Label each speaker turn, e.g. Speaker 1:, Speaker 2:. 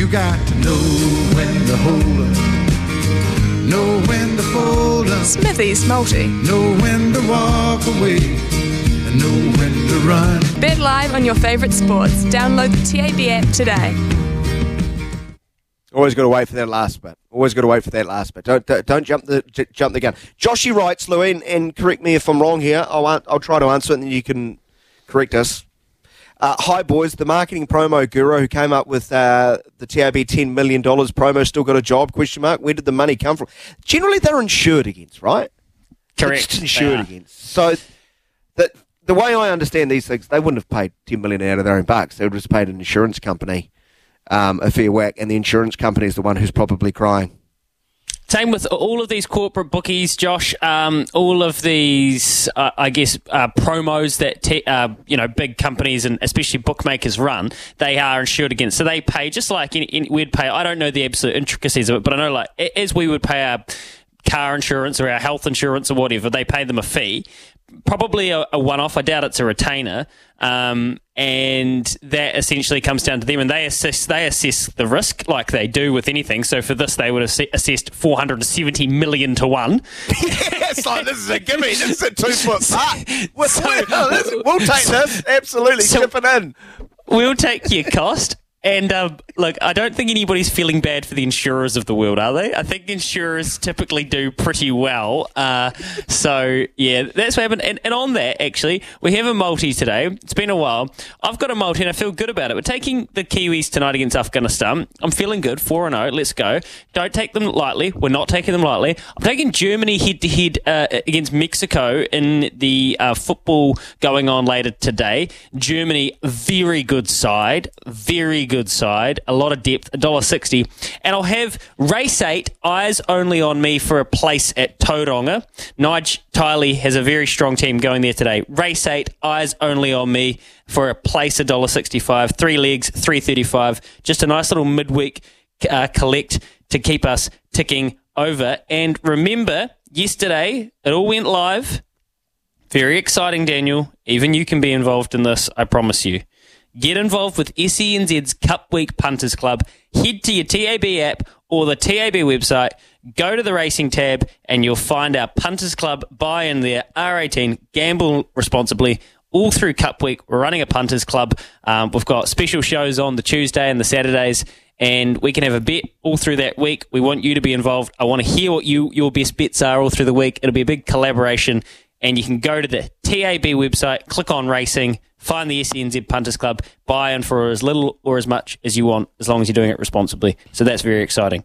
Speaker 1: You got to know when to hold 'em, know when to fold 'em,
Speaker 2: Smithy's multi.
Speaker 1: know when to walk away, and know when to run.
Speaker 2: Bet live on your favourite sports. Download the TAB app today.
Speaker 3: Always got to wait for that last bit. Always got to wait for that last bit. Don't don't, don't jump the j- jump the gun. Joshy writes, Louis, and, and correct me if I'm wrong here. I'll I'll try to answer it, and then you can correct us. Uh, hi boys, the marketing promo guru who came up with uh, the TAB ten million dollars promo still got a job? Question mark. Where did the money come from? Generally, they're insured against, right?
Speaker 4: Correct.
Speaker 3: It's insured against. So that the way I understand these things, they wouldn't have paid 10 million out of their own bucks. They would have just paid an insurance company um, a fair whack, and the insurance company is the one who's probably crying.
Speaker 4: Same with all of these corporate bookies, Josh. Um, all of these, uh, I guess, uh, promos that te- uh, you know big companies and especially bookmakers run, they are insured against. So they pay just like we'd pay. I don't know the absolute intricacies of it, but I know like as we would pay our car insurance or our health insurance or whatever, they pay them a fee. Probably a, a one-off. I doubt it's a retainer, um, and that essentially comes down to them, and they assess they assess the risk like they do with anything. So for this, they would have assessed four hundred and seventy million to one.
Speaker 3: it's like this is a gimme. This is a two foot putt. We'll, we'll take this. Absolutely,
Speaker 4: So-
Speaker 3: chip it in.
Speaker 4: We'll take your cost. And um, look, I don't think anybody's feeling bad for the insurers of the world, are they? I think insurers typically do pretty well. Uh, so yeah, that's what happened. And, and on that, actually, we have a multi today. It's been a while. I've got a multi, and I feel good about it. We're taking the Kiwis tonight against Afghanistan. I'm feeling good. Four and zero. Let's go. Don't take them lightly. We're not taking them lightly. I'm taking Germany head to head against Mexico in the uh, football going on later today. Germany, very good side, very good side. A lot of depth. $1.60. And I'll have race eight, eyes only on me for a place at Tauranga. Nige Tiley has a very strong team going there today. Race eight, eyes only on me for a place $1.65. Three legs, 335 Just a nice little midweek uh, collect to keep us ticking over. And remember, yesterday it all went live. Very exciting, Daniel. Even you can be involved in this, I promise you. Get involved with SENZ's Cup Week Punters Club. Head to your TAB app or the TAB website, go to the racing tab, and you'll find our Punters Club buy in there. R18, gamble responsibly. All through Cup Week, we're running a Punters Club. Um, we've got special shows on the Tuesday and the Saturdays, and we can have a bet all through that week. We want you to be involved. I want to hear what you your best bets are all through the week. It'll be a big collaboration and you can go to the TAB website, click on racing, find the SENZ Punters Club, buy in for as little or as much as you want, as long as you're doing it responsibly. So that's very exciting.